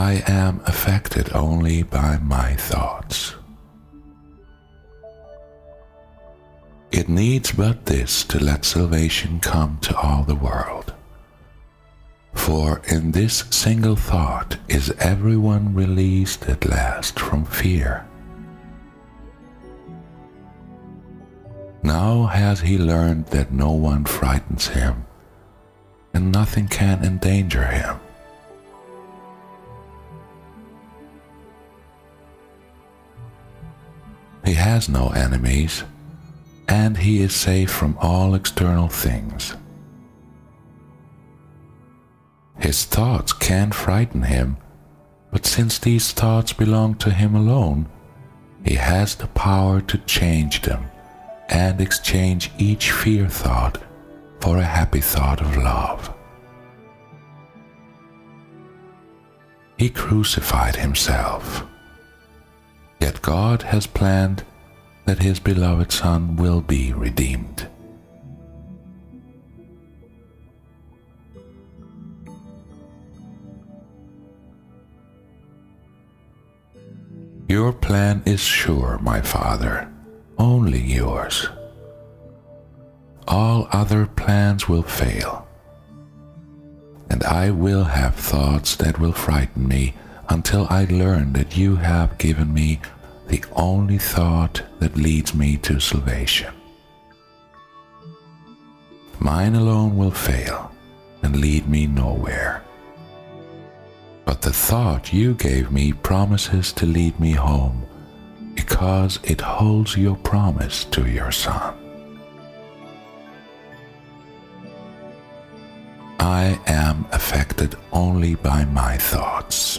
I am affected only by my thoughts. It needs but this to let salvation come to all the world. For in this single thought is everyone released at last from fear. Now has he learned that no one frightens him, and nothing can endanger him. Has no enemies, and he is safe from all external things. His thoughts can frighten him, but since these thoughts belong to him alone, he has the power to change them and exchange each fear thought for a happy thought of love. He crucified himself. Yet God has planned that his beloved Son will be redeemed. Your plan is sure, my Father only yours. All other plans will fail, and I will have thoughts that will frighten me until I learn that you have given me the only thought that leads me to salvation. Mine alone will fail and lead me nowhere. But the thought you gave me promises to lead me home because it holds your promise to your son. I am affected only by my thoughts.